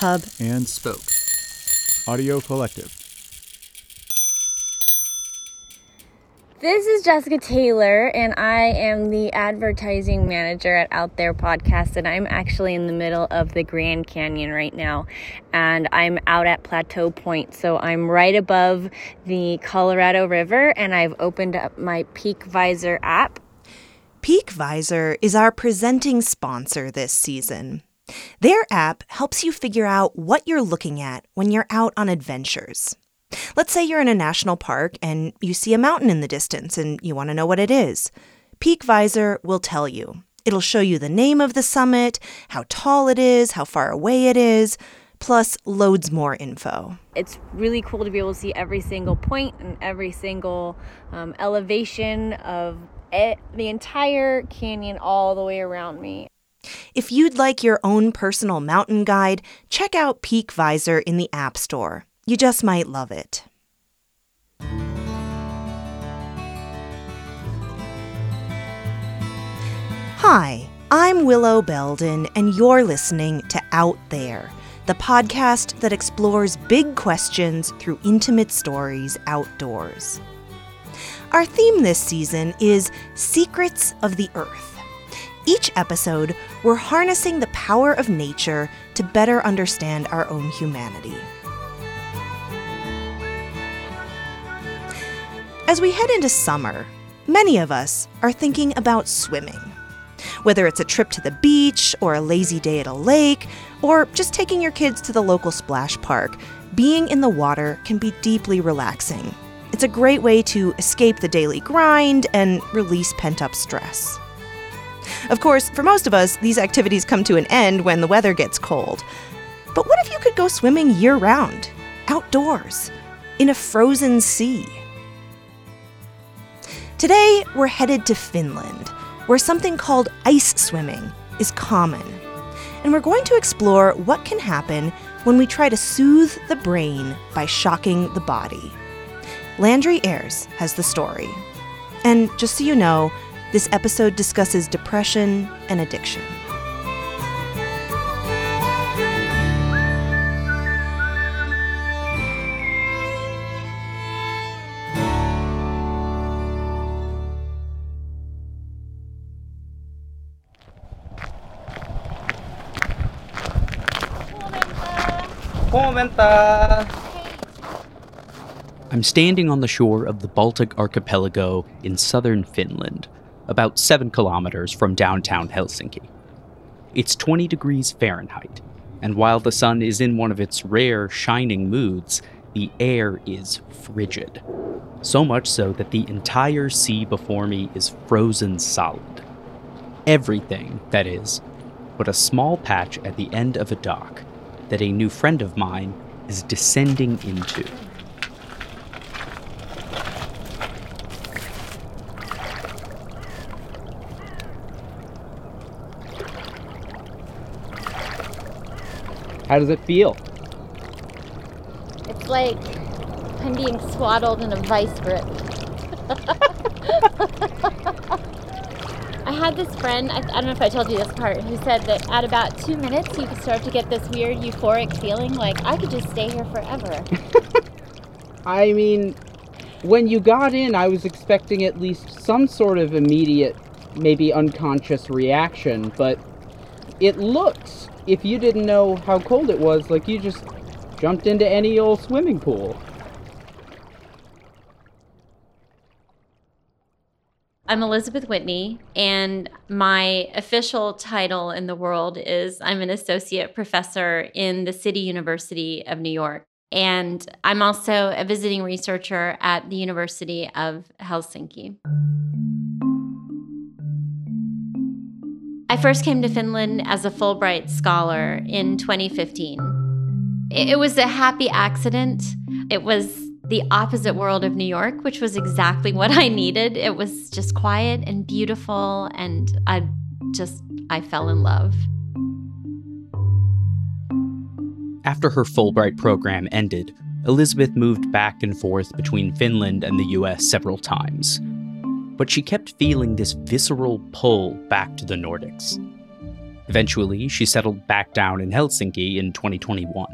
Hub, and Spoke. Audio Collective. This is Jessica Taylor, and I am the advertising manager at Out There Podcast. And I'm actually in the middle of the Grand Canyon right now, and I'm out at Plateau Point. So I'm right above the Colorado River, and I've opened up my Peak Visor app. Peak Visor is our presenting sponsor this season. Their app helps you figure out what you're looking at when you're out on adventures. Let's say you're in a national park and you see a mountain in the distance and you want to know what it is. Peak Visor will tell you. It'll show you the name of the summit, how tall it is, how far away it is, plus loads more info. It's really cool to be able to see every single point and every single um, elevation of it, the entire canyon all the way around me. If you'd like your own personal mountain guide, check out Peak Visor in the App Store. You just might love it. Hi, I'm Willow Belden, and you're listening to Out There, the podcast that explores big questions through intimate stories outdoors. Our theme this season is Secrets of the Earth. Each episode, we're harnessing the power of nature to better understand our own humanity. As we head into summer, many of us are thinking about swimming. Whether it's a trip to the beach, or a lazy day at a lake, or just taking your kids to the local splash park, being in the water can be deeply relaxing. It's a great way to escape the daily grind and release pent up stress. Of course, for most of us, these activities come to an end when the weather gets cold. But what if you could go swimming year round, outdoors, in a frozen sea? Today, we're headed to Finland, where something called ice swimming is common. And we're going to explore what can happen when we try to soothe the brain by shocking the body. Landry Ayres has the story. And just so you know, this episode discusses depression and addiction. I'm standing on the shore of the Baltic archipelago in southern Finland, about 7 kilometers from downtown Helsinki. It's 20 degrees Fahrenheit, and while the sun is in one of its rare shining moods, the air is frigid. So much so that the entire sea before me is frozen solid. Everything, that is, but a small patch at the end of a dock that a new friend of mine is descending into. How does it feel? It's like I'm being swaddled in a vice grip. I had this friend, I, I, don't know if I told you this part, who said that at about two minutes you could start to get this weird euphoric feeling like I could just stay here forever. I mean, when you got in, I was expecting at least some sort of immediate, maybe unconscious reaction, but it looks, if you didn't know how cold it was, like you just jumped into any old swimming pool. I'm Elizabeth Whitney, and my official title in the world is I'm an associate professor in the City University of New York. And I'm also a visiting researcher at the University of Helsinki. I first came to Finland as a Fulbright scholar in 2015. It was a happy accident. It was the opposite world of New York, which was exactly what I needed. It was just quiet and beautiful, and I just I fell in love. After her Fulbright program ended, Elizabeth moved back and forth between Finland and the US several times. But she kept feeling this visceral pull back to the Nordics. Eventually, she settled back down in Helsinki in 2021.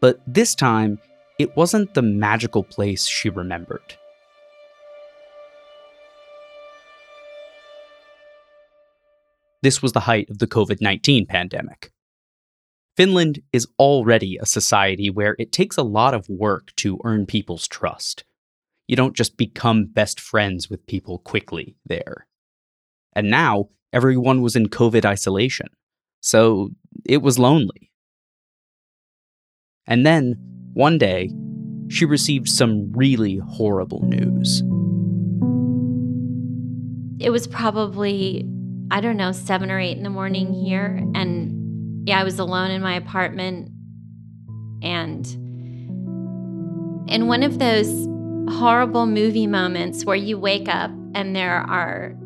But this time, it wasn't the magical place she remembered. This was the height of the COVID 19 pandemic. Finland is already a society where it takes a lot of work to earn people's trust. You don't just become best friends with people quickly there. And now, everyone was in COVID isolation, so it was lonely. And then, one day, she received some really horrible news. It was probably, I don't know, seven or eight in the morning here. And yeah, I was alone in my apartment. And in one of those horrible movie moments where you wake up and there are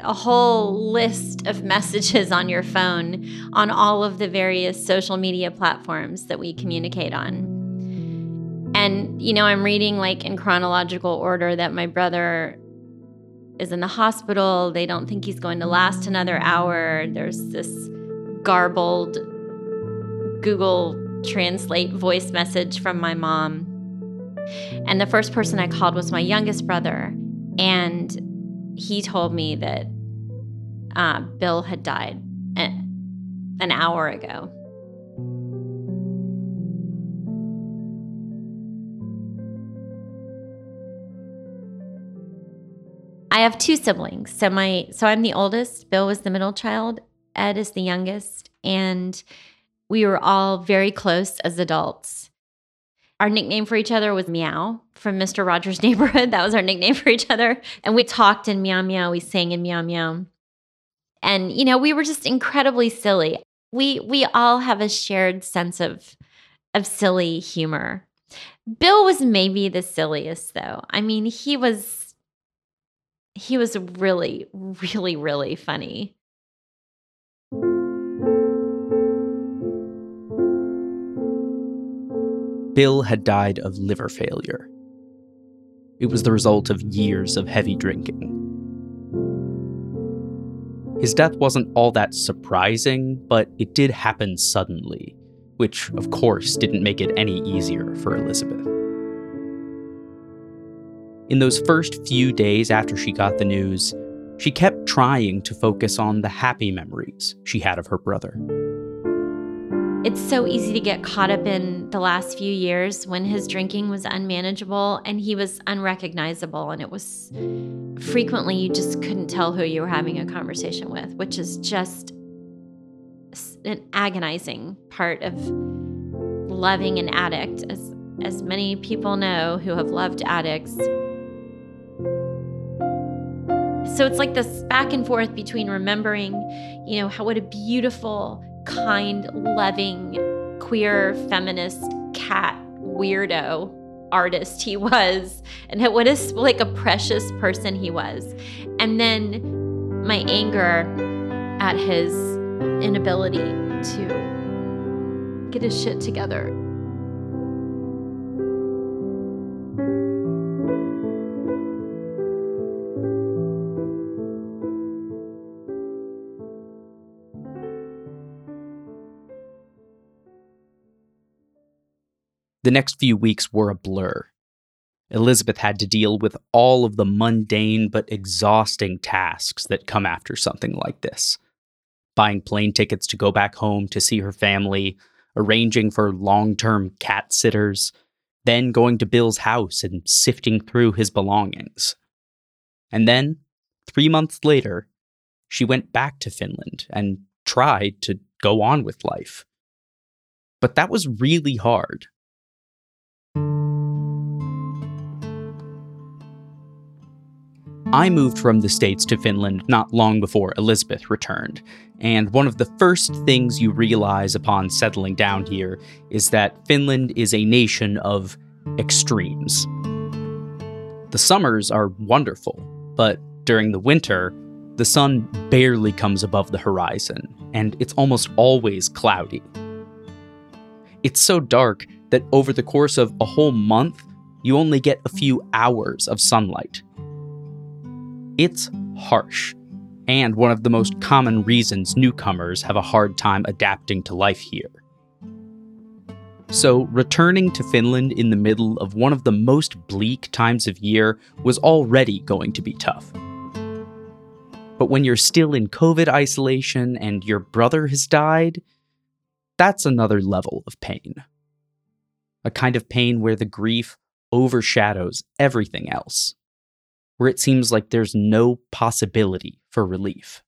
a whole list of messages on your phone on all of the various social media platforms that we communicate on. And, you know, I'm reading like in chronological order that my brother is in the hospital. They don't think he's going to last another hour. There's this garbled Google Translate voice message from my mom. And the first person I called was my youngest brother. And he told me that uh, Bill had died an hour ago. I have two siblings. So my so I'm the oldest, Bill was the middle child, Ed is the youngest, and we were all very close as adults. Our nickname for each other was Meow from Mr. Rogers' Neighborhood. That was our nickname for each other. And we talked in Meow Meow, we sang in Meow Meow. And you know, we were just incredibly silly. We we all have a shared sense of of silly humor. Bill was maybe the silliest though. I mean, he was he was really really really funny. Bill had died of liver failure. It was the result of years of heavy drinking. His death wasn't all that surprising, but it did happen suddenly, which, of course, didn't make it any easier for Elizabeth. In those first few days after she got the news, she kept trying to focus on the happy memories she had of her brother. It's so easy to get caught up in the last few years when his drinking was unmanageable and he was unrecognizable. And it was frequently you just couldn't tell who you were having a conversation with, which is just an agonizing part of loving an addict, as, as many people know who have loved addicts. So it's like this back and forth between remembering, you know, how what a beautiful kind, loving, queer, feminist, cat weirdo artist he was and what a like a precious person he was. And then my anger at his inability to get his shit together The next few weeks were a blur. Elizabeth had to deal with all of the mundane but exhausting tasks that come after something like this buying plane tickets to go back home to see her family, arranging for long term cat sitters, then going to Bill's house and sifting through his belongings. And then, three months later, she went back to Finland and tried to go on with life. But that was really hard. I moved from the States to Finland not long before Elizabeth returned, and one of the first things you realize upon settling down here is that Finland is a nation of extremes. The summers are wonderful, but during the winter, the sun barely comes above the horizon, and it's almost always cloudy. It's so dark that over the course of a whole month, you only get a few hours of sunlight it's harsh. and one of the most common reasons newcomers have a hard time adapting to life here. So, returning to Finland in the middle of one of the most bleak times of year was already going to be tough. But when you're still in COVID isolation and your brother has died, that's another level of pain. A kind of pain where the grief overshadows everything else, where it seems like there's no possibility for relief.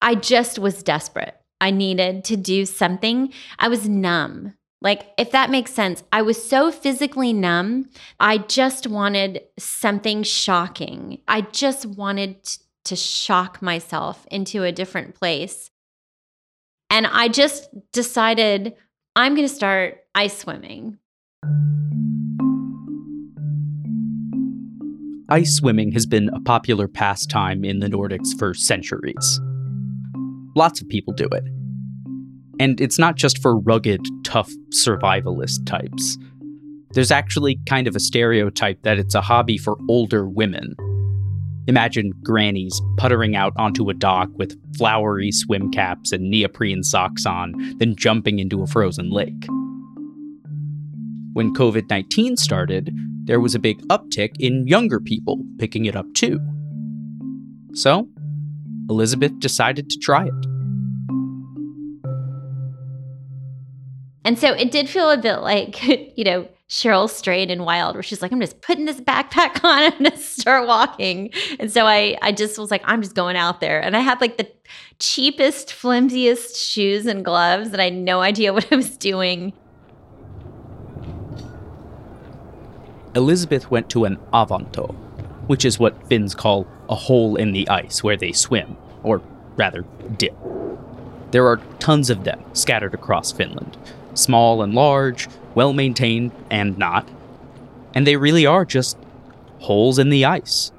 I just was desperate. I needed to do something. I was numb. Like, if that makes sense, I was so physically numb. I just wanted something shocking. I just wanted to shock myself into a different place. And I just decided I'm going to start ice swimming. Ice swimming has been a popular pastime in the Nordics for centuries. Lots of people do it. And it's not just for rugged, tough survivalist types. There's actually kind of a stereotype that it's a hobby for older women. Imagine grannies puttering out onto a dock with flowery swim caps and neoprene socks on, then jumping into a frozen lake. When COVID 19 started, there was a big uptick in younger people picking it up too. So, Elizabeth decided to try it. And so it did feel a bit like, you know, Cheryl Strayed in Wild, where she's like, I'm just putting this backpack on, I'm start walking. And so I I just was like, I'm just going out there. And I had like the cheapest, flimsiest shoes and gloves, and I had no idea what I was doing. Elizabeth went to an avanto, which is what Finns call a hole in the ice where they swim, or rather, dip. There are tons of them scattered across Finland, small and large, well maintained and not. And they really are just holes in the ice.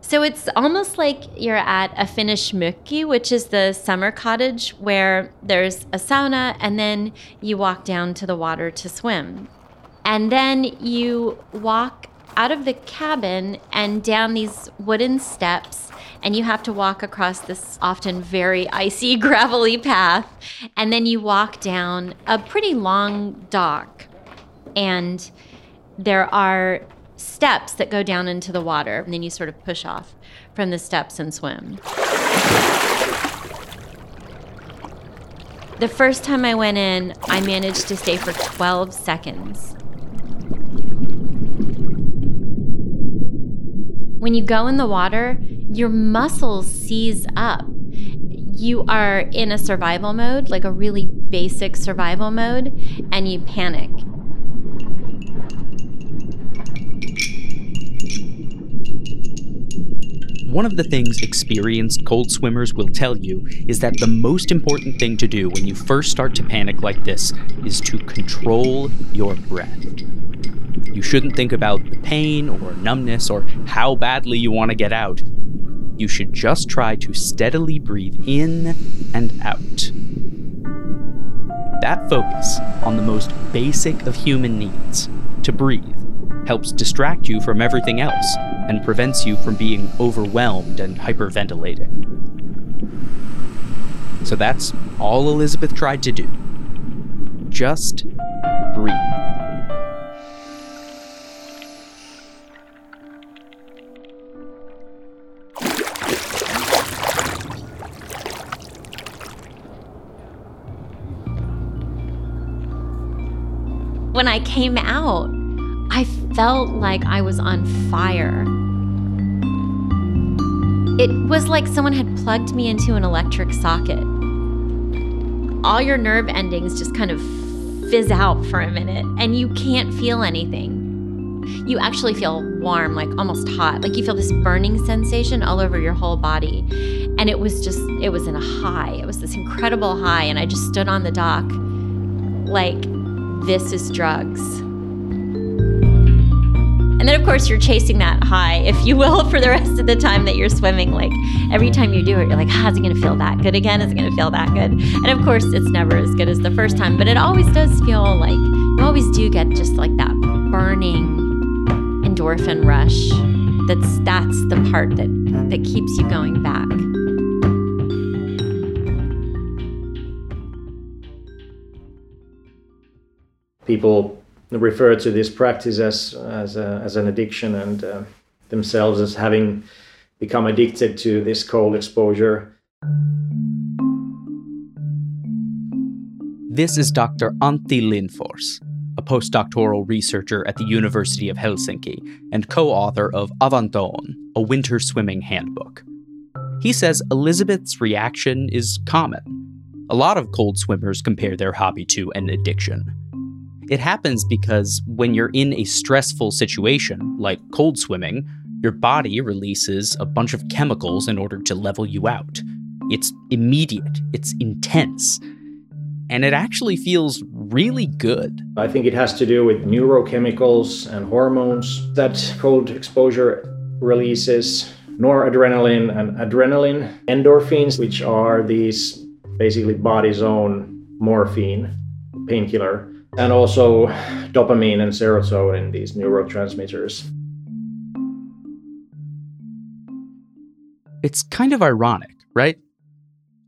So it's almost like you're at a Finnish mökki, which is the summer cottage where there's a sauna and then you walk down to the water to swim. And then you walk out of the cabin and down these wooden steps and you have to walk across this often very icy, gravelly path. And then you walk down a pretty long dock. And there are steps that go down into the water. And then you sort of push off from the steps and swim. The first time I went in, I managed to stay for 12 seconds. When you go in the water, your muscles seize up. You are in a survival mode, like a really basic survival mode, and you panic. One of the things experienced cold swimmers will tell you is that the most important thing to do when you first start to panic like this is to control your breath. You shouldn't think about the pain or numbness or how badly you want to get out you should just try to steadily breathe in and out. That focus on the most basic of human needs, to breathe, helps distract you from everything else and prevents you from being overwhelmed and hyperventilating. So that's all Elizabeth tried to do. Just breathe. When I came out, I felt like I was on fire. It was like someone had plugged me into an electric socket. All your nerve endings just kind of fizz out for a minute and you can't feel anything. You actually feel warm, like almost hot. Like you feel this burning sensation all over your whole body. And it was just, it was in a high. It was this incredible high. And I just stood on the dock like this is drugs. And then, of course, you're chasing that high, if you will, for the rest of the time that you're swimming. Like every time you do it, you're like, ah, how's it going to feel that good again? Is it going to feel that good? And of course, it's never as good as the first time, but it always does feel like you always do get just like that burning endorphin rush. That's that's the part that that keeps you going back. People refer to this practice as as, a, as an addiction and uh, themselves as having become addicted to this cold exposure. This is Dr. Antti Lindfors, a postdoctoral researcher at the University of Helsinki and co author of Avantoon, a winter swimming handbook. He says Elizabeth's reaction is common. A lot of cold swimmers compare their hobby to an addiction. It happens because when you're in a stressful situation, like cold swimming, your body releases a bunch of chemicals in order to level you out. It's immediate, it's intense, and it actually feels really good. I think it has to do with neurochemicals and hormones that cold exposure releases noradrenaline and adrenaline, endorphins, which are these basically body's own morphine painkiller and also dopamine and serotonin, these neurotransmitters. It's kind of ironic, right?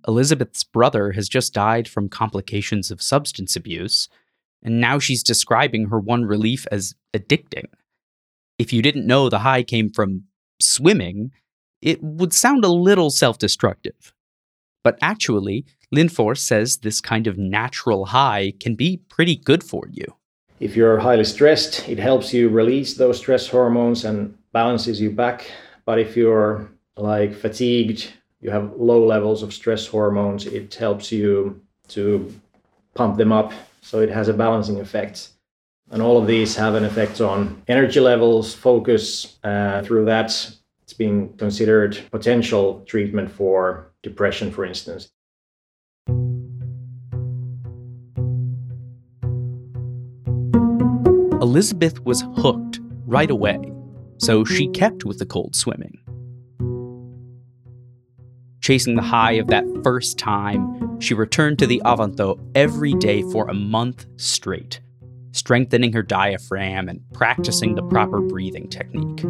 Elizabeth's brother has just died from complications of substance abuse, and now she's describing her one relief as addicting. If you didn't know the high came from swimming, it would sound a little self destructive. But actually, Lindfors says this kind of natural high can be pretty good for you. If you're highly stressed, it helps you release those stress hormones and balances you back. But if you're like fatigued, you have low levels of stress hormones, it helps you to pump them up. So it has a balancing effect. And all of these have an effect on energy levels, focus. Uh, through that, it's being considered potential treatment for depression, for instance. Elizabeth was hooked right away, so she kept with the cold swimming. Chasing the high of that first time, she returned to the Avanto every day for a month straight, strengthening her diaphragm and practicing the proper breathing technique.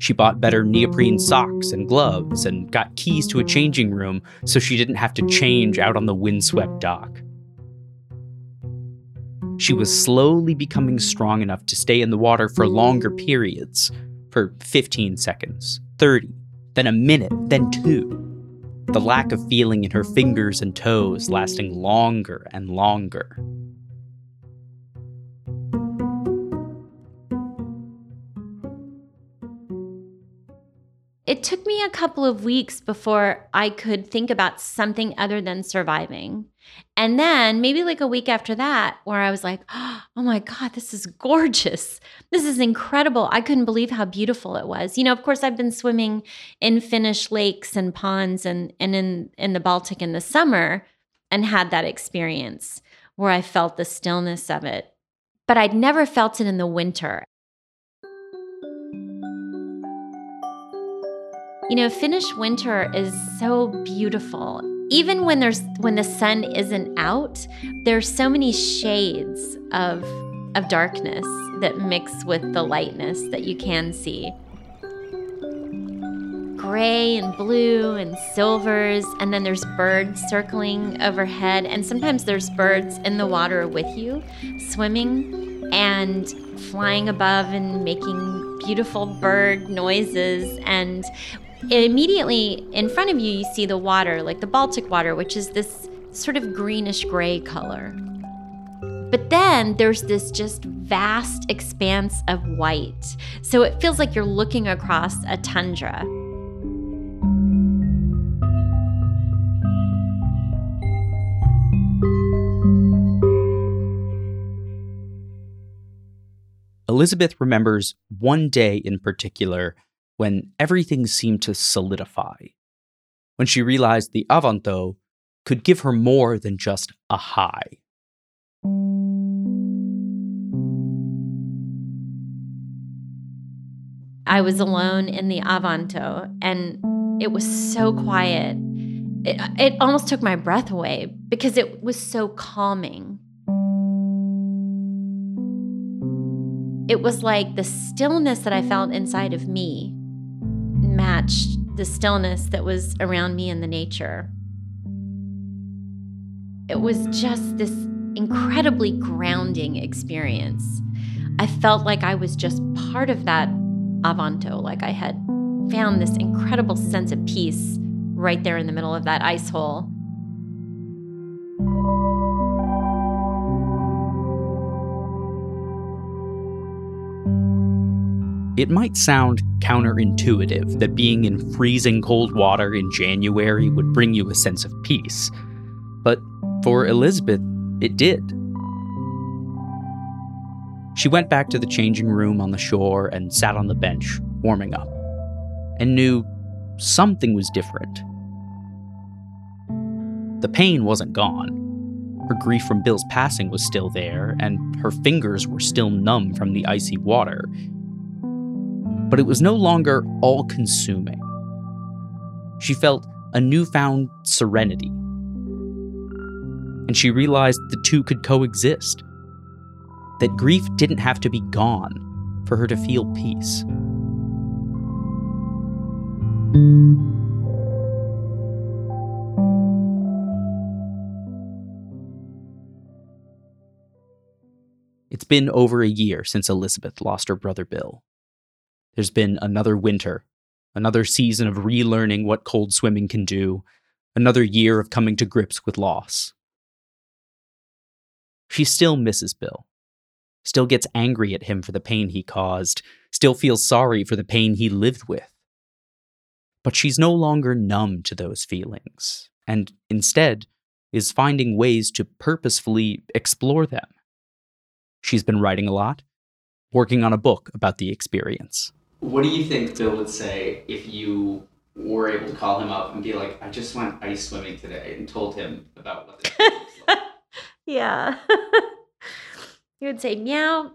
She bought better neoprene socks and gloves and got keys to a changing room so she didn't have to change out on the windswept dock. She was slowly becoming strong enough to stay in the water for longer periods for 15 seconds, 30, then a minute, then two. The lack of feeling in her fingers and toes lasting longer and longer. It took me a couple of weeks before I could think about something other than surviving. And then maybe like a week after that, where I was like, oh my God, this is gorgeous. This is incredible. I couldn't believe how beautiful it was. You know, of course, I've been swimming in Finnish lakes and ponds and, and in, in the Baltic in the summer and had that experience where I felt the stillness of it. But I'd never felt it in the winter. You know, Finnish winter is so beautiful. Even when there's when the sun isn't out, there's so many shades of of darkness that mix with the lightness that you can see. Gray and blue and silvers, and then there's birds circling overhead, and sometimes there's birds in the water with you, swimming and flying above and making beautiful bird noises. And immediately in front of you, you see the water, like the Baltic water, which is this sort of greenish gray color. But then there's this just vast expanse of white. So it feels like you're looking across a tundra. Elizabeth remembers one day in particular when everything seemed to solidify. When she realized the Avanto could give her more than just a high. I was alone in the Avanto and it was so quiet. It, it almost took my breath away because it was so calming. It was like the stillness that I felt inside of me match the stillness that was around me in the nature. It was just this incredibly grounding experience. I felt like I was just part of that Avanto, like I had found this incredible sense of peace right there in the middle of that ice hole. It might sound counterintuitive that being in freezing cold water in January would bring you a sense of peace, but for Elizabeth, it did. She went back to the changing room on the shore and sat on the bench, warming up, and knew something was different. The pain wasn't gone. Her grief from Bill's passing was still there, and her fingers were still numb from the icy water, but it was no longer all consuming. She felt a newfound serenity. And she realized the two could coexist. That grief didn't have to be gone for her to feel peace. It's been over a year since Elizabeth lost her brother Bill. There's been another winter, another season of relearning what cold swimming can do, another year of coming to grips with loss. She still misses Bill, still gets angry at him for the pain he caused, still feels sorry for the pain he lived with. But she's no longer numb to those feelings, and instead is finding ways to purposefully explore them. She's been writing a lot, working on a book about the experience. What do you think Bill would say if you were able to call him up and be like, I just went ice swimming today and told him about what this like? Yeah. he would say, Meow.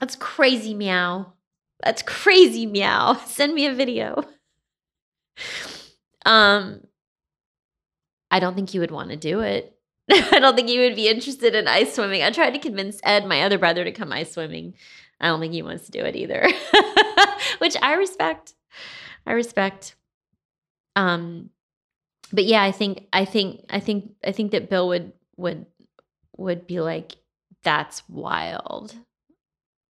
That's crazy, meow. That's crazy, meow. Send me a video. Um, I don't think you would want to do it. I don't think you would be interested in ice swimming. I tried to convince Ed, my other brother, to come ice swimming. I don't think he wants to do it either, which I respect. I respect. Um, but yeah, I think I think I think I think that Bill would would would be like, "That's wild,"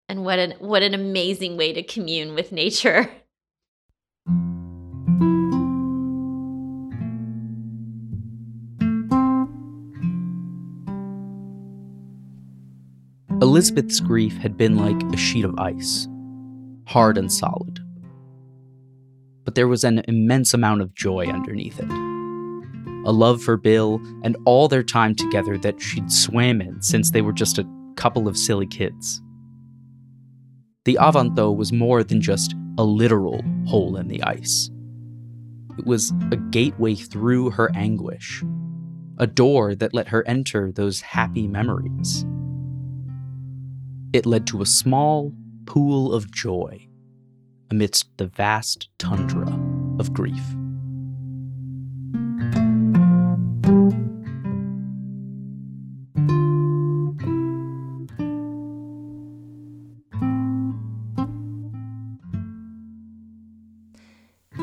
and what an what an amazing way to commune with nature. Elizabeth's grief had been like a sheet of ice, hard and solid. But there was an immense amount of joy underneath it. A love for Bill and all their time together that she'd swam in since they were just a couple of silly kids. The Avanto was more than just a literal hole in the ice. It was a gateway through her anguish, a door that let her enter those happy memories. It led to a small pool of joy amidst the vast tundra of grief.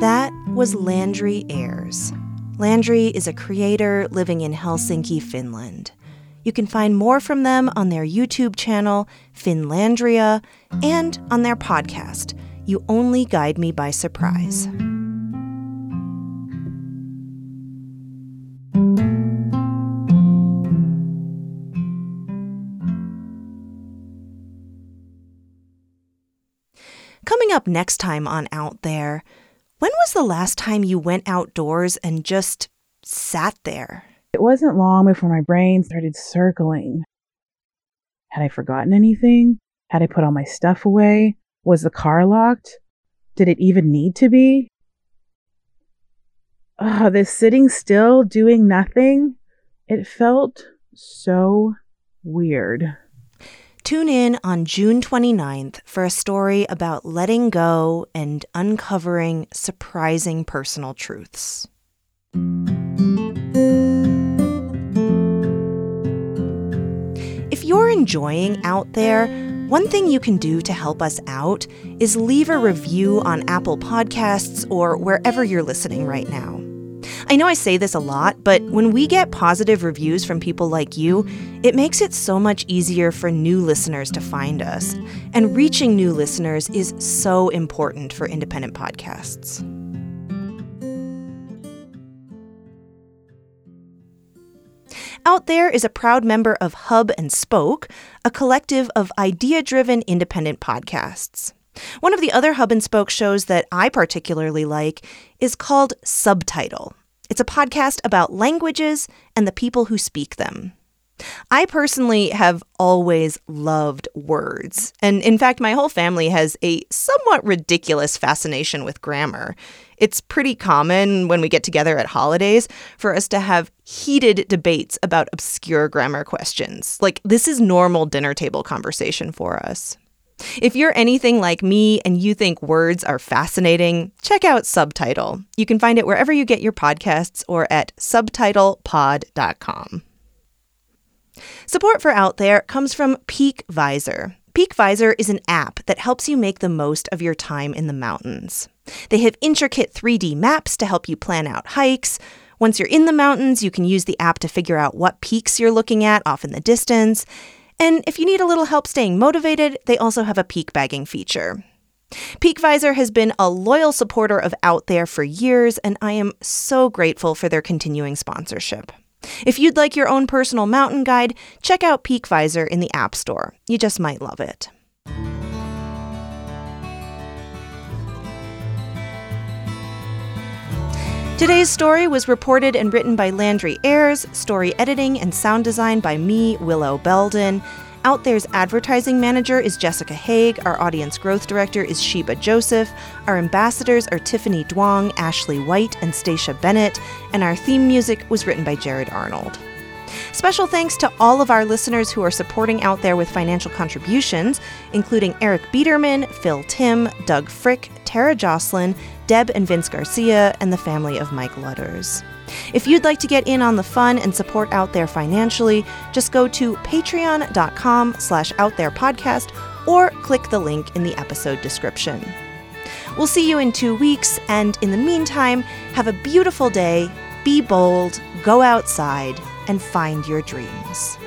That was Landry Ayres. Landry is a creator living in Helsinki, Finland. You can find more from them on their YouTube channel, Finlandria, and on their podcast, You Only Guide Me by Surprise. Coming up next time on Out There, when was the last time you went outdoors and just sat there? It wasn't long before my brain started circling. Had I forgotten anything? Had I put all my stuff away? Was the car locked? Did it even need to be? Oh, this sitting still, doing nothing, it felt so weird. Tune in on June 29th for a story about letting go and uncovering surprising personal truths. You're enjoying out there, One thing you can do to help us out is leave a review on Apple Podcasts or wherever you're listening right now. I know I say this a lot, but when we get positive reviews from people like you, it makes it so much easier for new listeners to find us. And reaching new listeners is so important for independent podcasts. Out There is a proud member of Hub and Spoke, a collective of idea driven independent podcasts. One of the other Hub and Spoke shows that I particularly like is called Subtitle. It's a podcast about languages and the people who speak them. I personally have always loved words. And in fact, my whole family has a somewhat ridiculous fascination with grammar. It's pretty common when we get together at holidays for us to have heated debates about obscure grammar questions. Like, this is normal dinner table conversation for us. If you're anything like me and you think words are fascinating, check out Subtitle. You can find it wherever you get your podcasts or at subtitlepod.com. Support for Out There comes from Peak Visor. Peak Visor is an app that helps you make the most of your time in the mountains. They have intricate 3D maps to help you plan out hikes. Once you're in the mountains, you can use the app to figure out what peaks you're looking at off in the distance. And if you need a little help staying motivated, they also have a peak bagging feature. PeakVisor has been a loyal supporter of Out There for years, and I am so grateful for their continuing sponsorship. If you'd like your own personal mountain guide, check out Peak Visor in the App Store. You just might love it. Today's story was reported and written by Landry Ayres, story editing and sound design by me, Willow Belden. Out There's advertising manager is Jessica Haig. Our audience growth director is Sheba Joseph. Our ambassadors are Tiffany Duong, Ashley White, and Stacia Bennett. And our theme music was written by Jared Arnold. Special thanks to all of our listeners who are supporting Out There with financial contributions, including Eric Biederman, Phil Tim, Doug Frick, Tara Jocelyn, Deb and Vince Garcia, and the family of Mike Lutters. If you'd like to get in on the fun and support Out There financially, just go to patreon.com slash outtherepodcast or click the link in the episode description. We'll see you in two weeks, and in the meantime, have a beautiful day, be bold, go outside, and find your dreams.